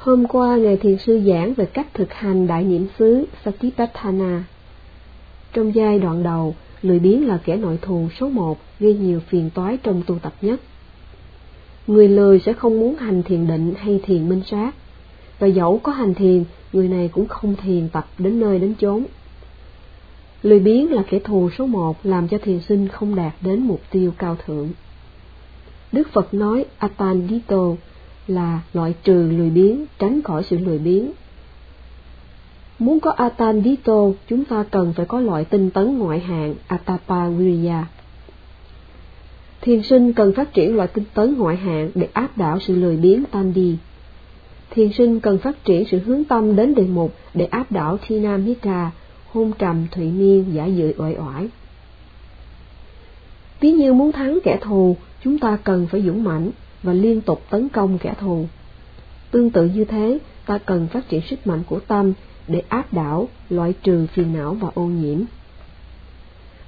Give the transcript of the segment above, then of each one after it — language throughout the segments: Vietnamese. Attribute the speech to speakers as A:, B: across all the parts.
A: Hôm qua, Ngài Thiền Sư giảng về cách thực hành đại niệm xứ Satipatthana. Trong giai đoạn đầu, lười biếng là kẻ nội thù số một gây nhiều phiền toái trong tu tập nhất. Người lười sẽ không muốn hành thiền định hay thiền minh sát, và dẫu có hành thiền, người này cũng không thiền tập đến nơi đến chốn. Lười biếng là kẻ thù số một làm cho thiền sinh không đạt đến mục tiêu cao thượng. Đức Phật nói Atandito là loại trừ lười biếng, tránh khỏi sự lười biếng. Muốn có Atandito, chúng ta cần phải có loại tinh tấn ngoại hạng Atapa Viriya. Thiền sinh cần phát triển loại tinh tấn ngoại hạng để áp đảo sự lười biếng Tandi. Thiền sinh cần phát triển sự hướng tâm đến đề mục để áp đảo Thina Mitra, hôn trầm, thụy miên, giả dự uể oải. Ví như muốn thắng kẻ thù, chúng ta cần phải dũng mãnh và liên tục tấn công kẻ thù. Tương tự như thế, ta cần phát triển sức mạnh của tâm để áp đảo, loại trừ phiền não và ô nhiễm.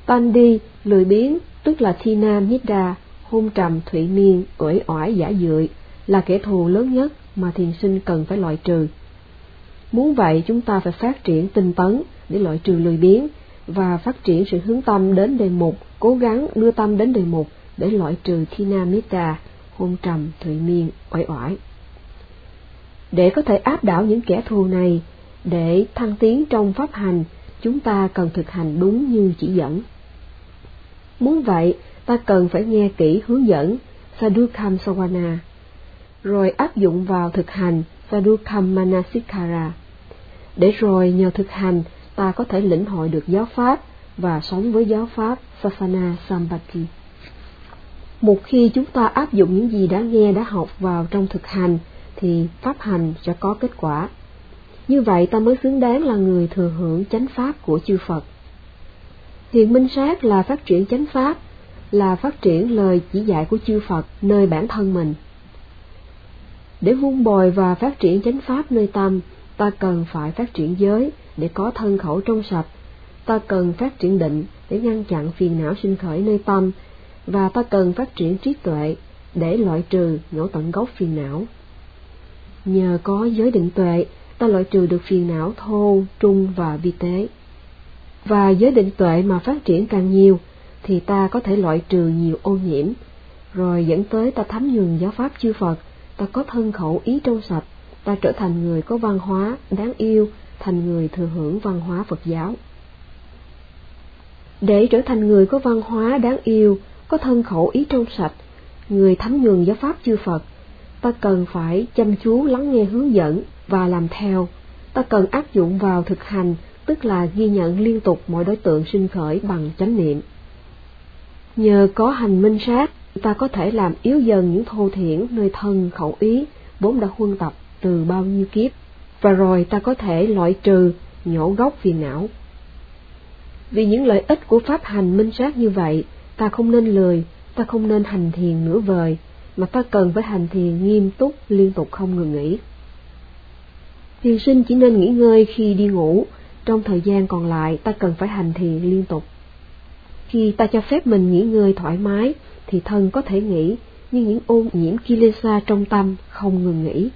A: Tandi, lười biếng, tức là Thina Midda, hôn trầm, thủy miên, uể oải giả dưỡi, là kẻ thù lớn nhất mà thiền sinh cần phải loại trừ. Muốn vậy chúng ta phải phát triển tinh tấn để loại trừ lười biếng và phát triển sự hướng tâm đến đề mục, cố gắng đưa tâm đến đề mục để loại trừ Thina Metta, hôn trầm, thụy miên, oải oải. Để có thể áp đảo những kẻ thù này, để thăng tiến trong pháp hành, chúng ta cần thực hành đúng như chỉ dẫn. Muốn vậy, ta cần phải nghe kỹ hướng dẫn Sadhukam Sawana, rồi áp dụng vào thực hành Sadhukam Manasikara. Để rồi nhờ thực hành, ta có thể lĩnh hội được giáo pháp và sống với giáo pháp Sasana Sambati. Một khi chúng ta áp dụng những gì đã nghe đã học vào trong thực hành, thì pháp hành sẽ có kết quả. Như vậy ta mới xứng đáng là người thừa hưởng chánh pháp của chư Phật. Thiền minh sát là phát triển chánh pháp, là phát triển lời chỉ dạy của chư Phật nơi bản thân mình. Để vun bồi và phát triển chánh pháp nơi tâm, ta cần phải phát triển giới để có thân khẩu trong sạch, ta cần phát triển định để ngăn chặn phiền não sinh khởi nơi tâm, và ta cần phát triển trí tuệ để loại trừ nhổ tận gốc phiền não. Nhờ có giới định tuệ, ta loại trừ được phiền não thô, trung và vi tế. Và giới định tuệ mà phát triển càng nhiều, thì ta có thể loại trừ nhiều ô nhiễm, rồi dẫn tới ta thấm nhuần giáo pháp chư Phật, ta có thân khẩu ý trong sạch, ta trở thành người có văn hóa, đáng yêu, thành người thừa hưởng văn hóa Phật giáo. Để trở thành người có văn hóa đáng yêu, có thân khẩu ý trong sạch, người thấm nhuần giáo pháp chư Phật, ta cần phải chăm chú lắng nghe hướng dẫn và làm theo. Ta cần áp dụng vào thực hành, tức là ghi nhận liên tục mọi đối tượng sinh khởi bằng chánh niệm. Nhờ có hành minh sát, ta có thể làm yếu dần những thô thiển nơi thân khẩu ý vốn đã huân tập từ bao nhiêu kiếp, và rồi ta có thể loại trừ, nhổ gốc phiền não. Vì những lợi ích của pháp hành minh sát như vậy, ta không nên lười, ta không nên hành thiền nửa vời, mà ta cần phải hành thiền nghiêm túc liên tục không ngừng nghỉ. Thiền sinh chỉ nên nghỉ ngơi khi đi ngủ, trong thời gian còn lại ta cần phải hành thiền liên tục. Khi ta cho phép mình nghỉ ngơi thoải mái, thì thân có thể nghỉ, nhưng những ô nhiễm kilesa trong tâm không ngừng nghỉ.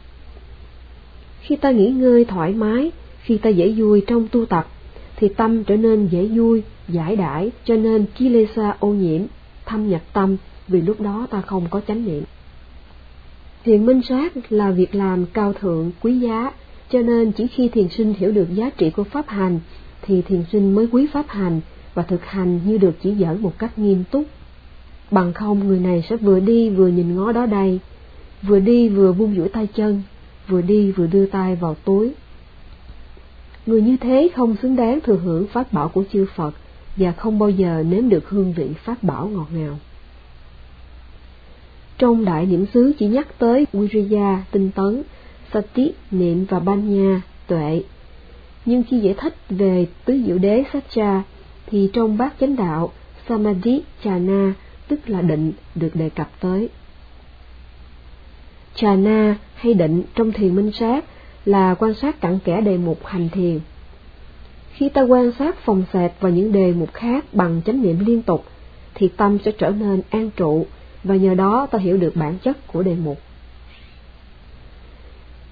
A: Khi ta nghỉ ngơi thoải mái, khi ta dễ vui trong tu tập, thì tâm trở nên dễ vui, giải đãi, cho nên kilesa ô nhiễm, thâm nhập tâm, vì lúc đó ta không có chánh niệm. Thiền minh sát là việc làm cao thượng, quý giá, cho nên chỉ khi thiền sinh hiểu được giá trị của pháp hành, thì thiền sinh mới quý pháp hành và thực hành như được chỉ dẫn một cách nghiêm túc. Bằng không người này sẽ vừa đi vừa nhìn ngó đó đây, vừa đi vừa vung duỗi tay chân, vừa đi vừa đưa tay vào túi. Người như thế không xứng đáng thừa hưởng pháp bảo của chư Phật và không bao giờ nếm được hương vị pháp bảo ngọt ngào. Trong đại niệm xứ chỉ nhắc tới Wiriya, tinh tấn, Sati, niệm và Banya, tuệ. Nhưng khi giải thích về tứ diệu đế Satcha, thì trong bát chánh đạo, Samadhi, Chana, tức là định, được đề cập tới. Chana hay định trong thiền minh sát là quan sát cặn kẽ đề mục hành thiền. Khi ta quan sát phòng xẹp và những đề mục khác bằng chánh niệm liên tục, thì tâm sẽ trở nên an trụ và nhờ đó ta hiểu được bản chất của đề mục.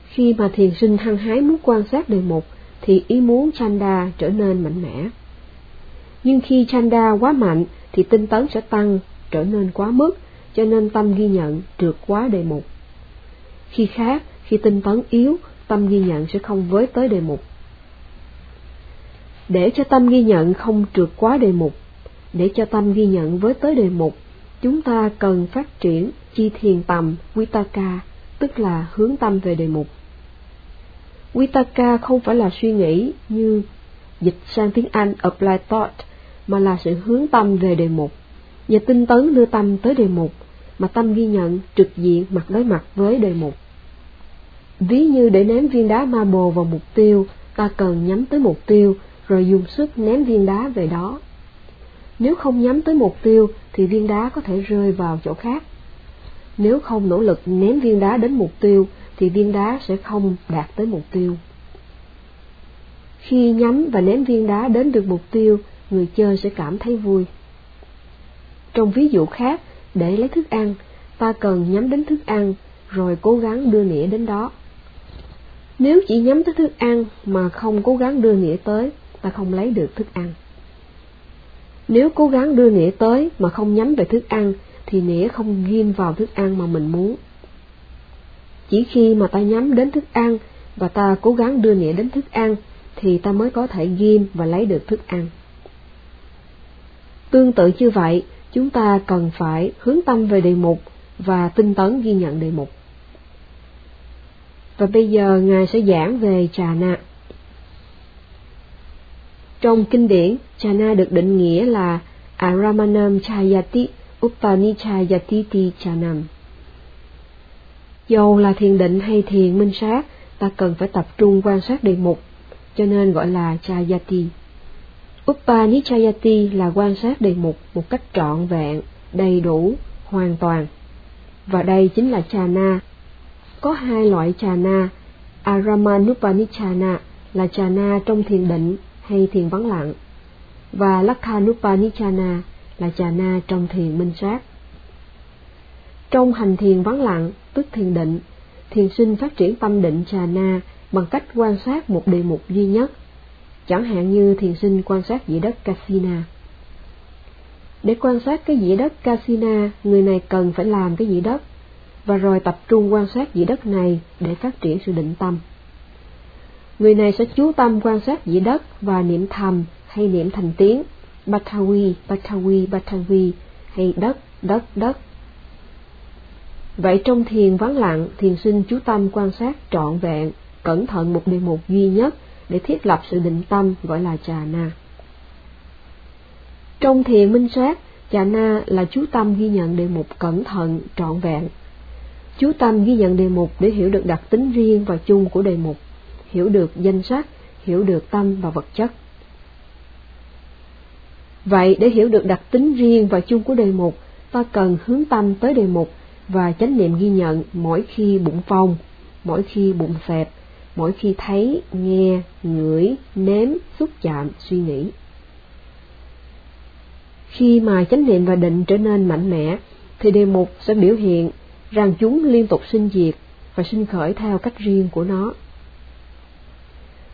A: Khi mà thiền sinh hăng hái muốn quan sát đề mục, thì ý muốn chanda trở nên mạnh mẽ. Nhưng khi chanda quá mạnh, thì tinh tấn sẽ tăng, trở nên quá mức, cho nên tâm ghi nhận trượt quá đề mục. Khi khác, khi tinh tấn yếu, tâm ghi nhận sẽ không với tới đề mục. Để cho tâm ghi nhận không trượt quá đề mục, để cho tâm ghi nhận với tới đề mục, chúng ta cần phát triển chi thiền tầm Vitaka, tức là hướng tâm về đề mục. Vitaka không phải là suy nghĩ như dịch sang tiếng Anh apply thought, mà là sự hướng tâm về đề mục, và tinh tấn đưa tâm tới đề mục, mà tâm ghi nhận trực diện mặt đối mặt với đề mục. Ví như để ném viên đá ma bồ vào mục tiêu, ta cần nhắm tới mục tiêu, rồi dùng sức ném viên đá về đó. Nếu không nhắm tới mục tiêu, thì viên đá có thể rơi vào chỗ khác. Nếu không nỗ lực ném viên đá đến mục tiêu, thì viên đá sẽ không đạt tới mục tiêu. Khi nhắm và ném viên đá đến được mục tiêu, người chơi sẽ cảm thấy vui. Trong ví dụ khác, để lấy thức ăn, ta cần nhắm đến thức ăn, rồi cố gắng đưa nĩa đến đó. Nếu chỉ nhắm tới thức ăn mà không cố gắng đưa nghĩa tới, ta không lấy được thức ăn. Nếu cố gắng đưa nghĩa tới mà không nhắm về thức ăn, thì nghĩa không ghim vào thức ăn mà mình muốn. Chỉ khi mà ta nhắm đến thức ăn và ta cố gắng đưa nghĩa đến thức ăn, thì ta mới có thể ghim và lấy được thức ăn. Tương tự như vậy, chúng ta cần phải hướng tâm về đề mục và tinh tấn ghi nhận đề mục. Và bây giờ Ngài sẽ giảng về trà na. Trong kinh điển, trà na được định nghĩa là Aramanam Chayati Upanichayatiti Chanam. Dầu là thiền định hay thiền minh sát, ta cần phải tập trung quan sát đề mục, cho nên gọi là Chayati. Upanichayati là quan sát đề mục một cách trọn vẹn, đầy đủ, hoàn toàn. Và đây chính là Chana. Có hai loại Chana, Aramanupanishana là Chana trong thiền định hay thiền vắng lặng, và Lakhanupanichana là Chana trong thiền minh sát. Trong hành thiền vắng lặng, tức thiền định, thiền sinh phát triển tâm định Chana bằng cách quan sát một đề mục duy nhất chẳng hạn như thiền sinh quan sát dĩa đất kasina. Để quan sát cái dĩa đất kasina, người này cần phải làm cái dĩa đất, và rồi tập trung quan sát dĩ đất này để phát triển sự định tâm. Người này sẽ chú tâm quan sát dĩ đất và niệm thầm hay niệm thành tiếng Batawi, Batawi, Batawi hay đất, đất, đất. Vậy trong thiền vắng lặng, thiền sinh chú tâm quan sát trọn vẹn, cẩn thận một đề mục duy nhất để thiết lập sự định tâm gọi là trà na. Trong thiền minh sát, trà na là chú tâm ghi nhận đề mục cẩn thận, trọn vẹn. Chú tâm ghi nhận đề mục để hiểu được đặc tính riêng và chung của đề mục, hiểu được danh sách, hiểu được tâm và vật chất. Vậy để hiểu được đặc tính riêng và chung của đề mục, ta cần hướng tâm tới đề mục và chánh niệm ghi nhận mỗi khi bụng phong, mỗi khi bụng xẹp, mỗi khi thấy, nghe, ngửi, nếm, xúc chạm, suy nghĩ. Khi mà chánh niệm và định trở nên mạnh mẽ, thì đề mục sẽ biểu hiện rằng chúng liên tục sinh diệt và sinh khởi theo cách riêng của nó.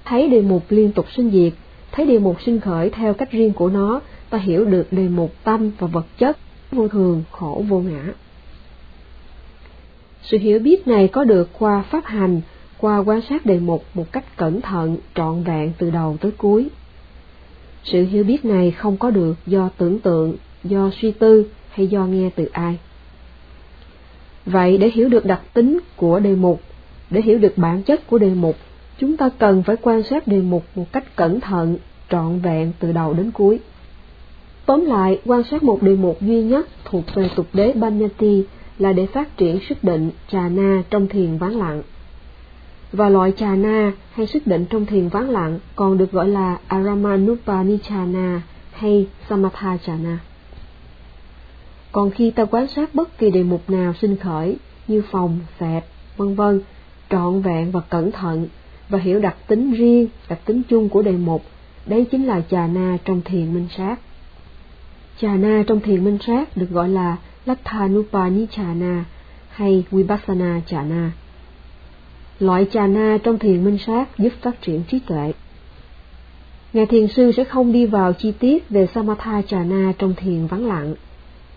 A: Thấy đề mục liên tục sinh diệt, thấy đề mục sinh khởi theo cách riêng của nó, ta hiểu được đề mục tâm và vật chất, vô thường, khổ vô ngã. Sự hiểu biết này có được qua pháp hành qua quan sát đề mục một cách cẩn thận, trọn vẹn từ đầu tới cuối. Sự hiểu biết này không có được do tưởng tượng, do suy tư hay do nghe từ ai. Vậy để hiểu được đặc tính của đề mục, để hiểu được bản chất của đề mục, chúng ta cần phải quan sát đề mục một cách cẩn thận, trọn vẹn từ đầu đến cuối. Tóm lại, quan sát một đề mục duy nhất thuộc về tục đế Banyati là để phát triển sức định trà na trong thiền vắng lặng và loại trà na hay sức định trong thiền vắng lặng còn được gọi là Aramanupanichana hay Samatha Chana. Còn khi ta quan sát bất kỳ đề mục nào sinh khởi như phòng, xẹp, vân vân, trọn vẹn và cẩn thận và hiểu đặc tính riêng, đặc tính chung của đề mục, đấy chính là chà-na trong thiền minh sát. chà-na trong thiền minh sát được gọi là Lathanupanichana hay Vipassana Chana. Loại chà-na trong thiền minh sát giúp phát triển trí tuệ. Ngài thiền sư sẽ không đi vào chi tiết về Samatha chà-na trong thiền vắng lặng,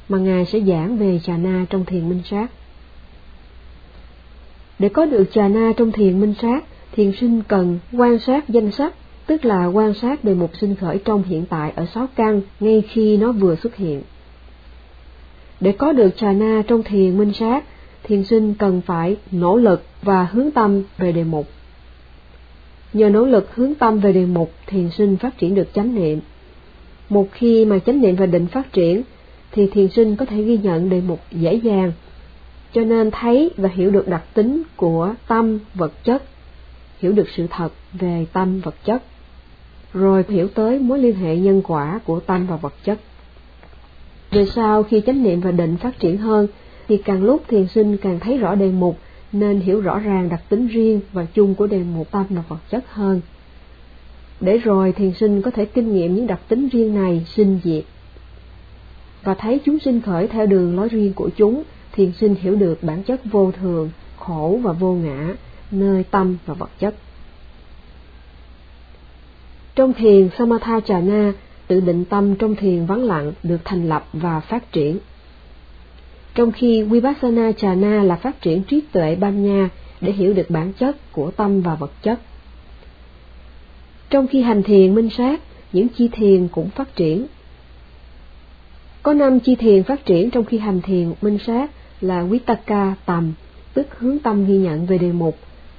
A: mà Ngài sẽ giảng về trà na trong thiền minh sát. Để có được trà na trong thiền minh sát, thiền sinh cần quan sát danh sách, tức là quan sát đề mục sinh khởi trong hiện tại ở sáu căn ngay khi nó vừa xuất hiện. Để có được trà na trong thiền minh sát, thiền sinh cần phải nỗ lực và hướng tâm về đề mục. Nhờ nỗ lực hướng tâm về đề mục, thiền sinh phát triển được chánh niệm. Một khi mà chánh niệm và định phát triển, thì thiền sinh có thể ghi nhận đề mục dễ dàng, cho nên thấy và hiểu được đặc tính của tâm vật chất, hiểu được sự thật về tâm vật chất, rồi hiểu tới mối liên hệ nhân quả của tâm và vật chất. Về sau khi chánh niệm và định phát triển hơn, thì càng lúc thiền sinh càng thấy rõ đề mục nên hiểu rõ ràng đặc tính riêng và chung của đề mục tâm và vật chất hơn. Để rồi thiền sinh có thể kinh nghiệm những đặc tính riêng này sinh diệt và thấy chúng sinh khởi theo đường lối riêng của chúng, thiền sinh hiểu được bản chất vô thường, khổ và vô ngã, nơi tâm và vật chất. Trong thiền Samatha Chana, tự định tâm trong thiền vắng lặng được thành lập và phát triển trong khi Vipassana Chana là phát triển trí tuệ ban nha để hiểu được bản chất của tâm và vật chất. Trong khi hành thiền minh sát, những chi thiền cũng phát triển. Có năm chi thiền phát triển trong khi hành thiền minh sát là quý taka tầm, tức hướng tâm ghi nhận về đề mục,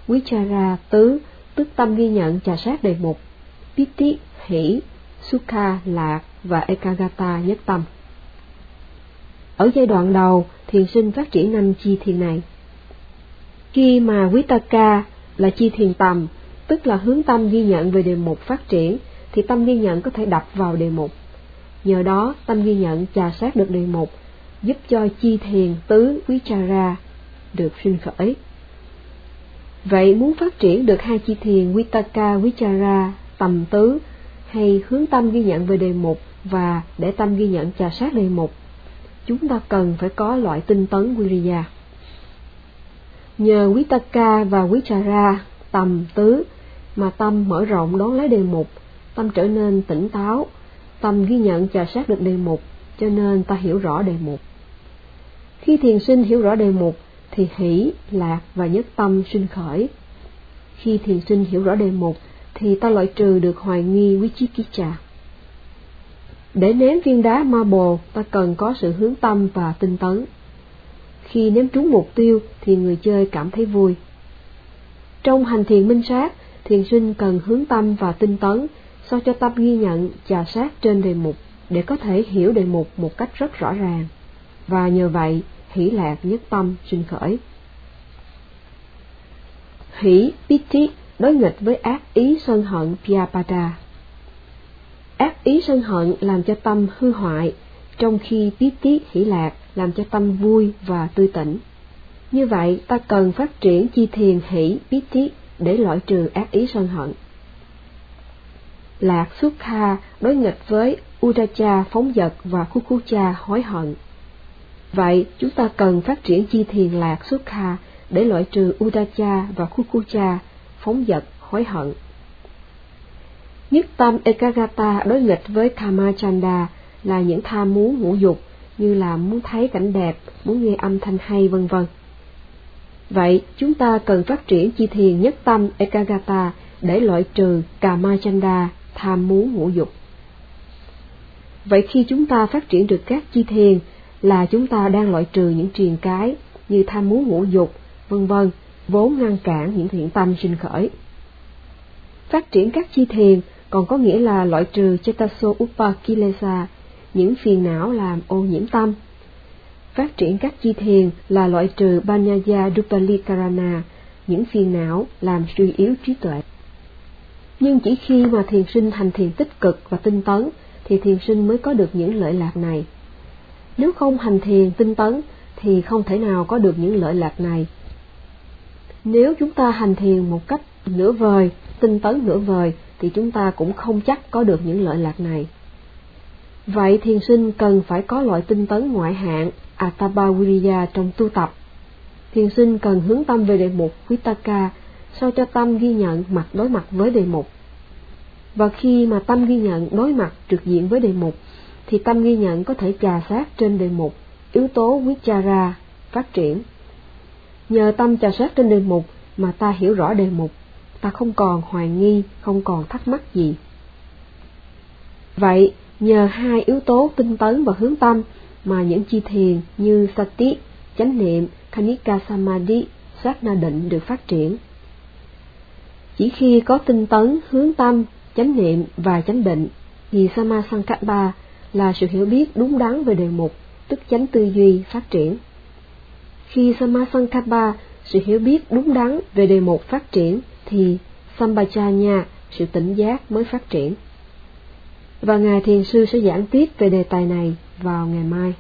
A: quý chara tứ, tức tâm ghi nhận trà sát đề mục, Piti hỷ, Sukha lạc và Ekagata nhất tâm. Ở giai đoạn đầu, thiền sinh phát triển năm chi thiền này. Khi mà quý taka là chi thiền tầm, tức là hướng tâm ghi nhận về đề mục phát triển, thì tâm ghi nhận có thể đập vào đề mục. Nhờ đó, tâm ghi nhận trà sát được đề mục, giúp cho chi thiền tứ quý cha ra được sinh khởi. Vậy muốn phát triển được hai chi thiền Vitaka Vichara tầm tứ hay hướng tâm ghi nhận về đề mục và để tâm ghi nhận trà sát đề mục chúng ta cần phải có loại tinh tấn Viriya. Nhờ Vitaka và Vichara tầm tứ mà tâm mở rộng đón lấy đề mục, tâm trở nên tỉnh táo, tâm ghi nhận trà sát được đề mục, cho nên ta hiểu rõ đề mục. Khi thiền sinh hiểu rõ đề mục, thì hỷ, lạc và nhất tâm sinh khởi. Khi thiền sinh hiểu rõ đề mục, thì ta loại trừ được hoài nghi quý chí ký trà. Để ném viên đá marble, ta cần có sự hướng tâm và tinh tấn. Khi ném trúng mục tiêu thì người chơi cảm thấy vui. Trong hành thiền minh sát, thiền sinh cần hướng tâm và tinh tấn, sao cho tâm ghi nhận trà sát trên đề mục để có thể hiểu đề mục một cách rất rõ ràng. Và nhờ vậy, hỷ lạc nhất tâm sinh khởi. Hỷ Piti đối nghịch với ác ý sân hận Piapada. ác ý sân hận làm cho tâm hư hoại, trong khi biết hỷ lạc làm cho tâm vui và tươi tỉnh. Như vậy, ta cần phát triển chi thiền hỷ biết để loại trừ ác ý sân hận. Lạc xuất kha đối nghịch với Udacha phóng dật và Kukucha hối hận. Vậy, chúng ta cần phát triển chi thiền lạc xuất kha để loại trừ Udacha và Kukucha phóng dật hối hận. Nhất tâm Ekagata đối nghịch với Kamachanda là những tham muốn ngũ dục như là muốn thấy cảnh đẹp, muốn nghe âm thanh hay vân vân. Vậy chúng ta cần phát triển chi thiền nhất tâm Ekagata để loại trừ Kamachanda, tham muốn ngũ dục. Vậy khi chúng ta phát triển được các chi thiền là chúng ta đang loại trừ những triền cái như tham muốn ngũ dục, vân vân, vốn ngăn cản những thiện tâm sinh khởi. Phát triển các chi thiền còn có nghĩa là loại trừ Chetaso Upakilesa, những phiền não làm ô nhiễm tâm. Phát triển các chi thiền là loại trừ Banyaya Dupalikarana, những phiền não làm suy yếu trí tuệ. Nhưng chỉ khi mà thiền sinh hành thiền tích cực và tinh tấn, thì thiền sinh mới có được những lợi lạc này. Nếu không hành thiền tinh tấn, thì không thể nào có được những lợi lạc này. Nếu chúng ta hành thiền một cách nửa vời, tinh tấn nửa vời, thì chúng ta cũng không chắc có được những lợi lạc này. Vậy thiền sinh cần phải có loại tinh tấn ngoại hạng Atapaviriya trong tu tập. Thiền sinh cần hướng tâm về đề mục Vitaka sao cho tâm ghi nhận mặt đối mặt với đề mục. Và khi mà tâm ghi nhận đối mặt trực diện với đề mục, thì tâm ghi nhận có thể trà sát trên đề mục, yếu tố vichara, phát triển. Nhờ tâm trà sát trên đề mục mà ta hiểu rõ đề mục, ta không còn hoài nghi, không còn thắc mắc gì. Vậy, nhờ hai yếu tố tinh tấn và hướng tâm mà những chi thiền như sati, chánh niệm, kanika samadhi, sát na định được phát triển. Chỉ khi có tinh tấn, hướng tâm, chánh niệm và chánh định, thì Samasankappa là sự hiểu biết đúng đắn về đề mục, tức chánh tư duy phát triển. Khi Samasankappa, sự hiểu biết đúng đắn về đề mục phát triển, thì Sambhajanya, sự tỉnh giác mới phát triển. Và Ngài Thiền Sư sẽ giảng tiếp về đề tài này vào ngày mai.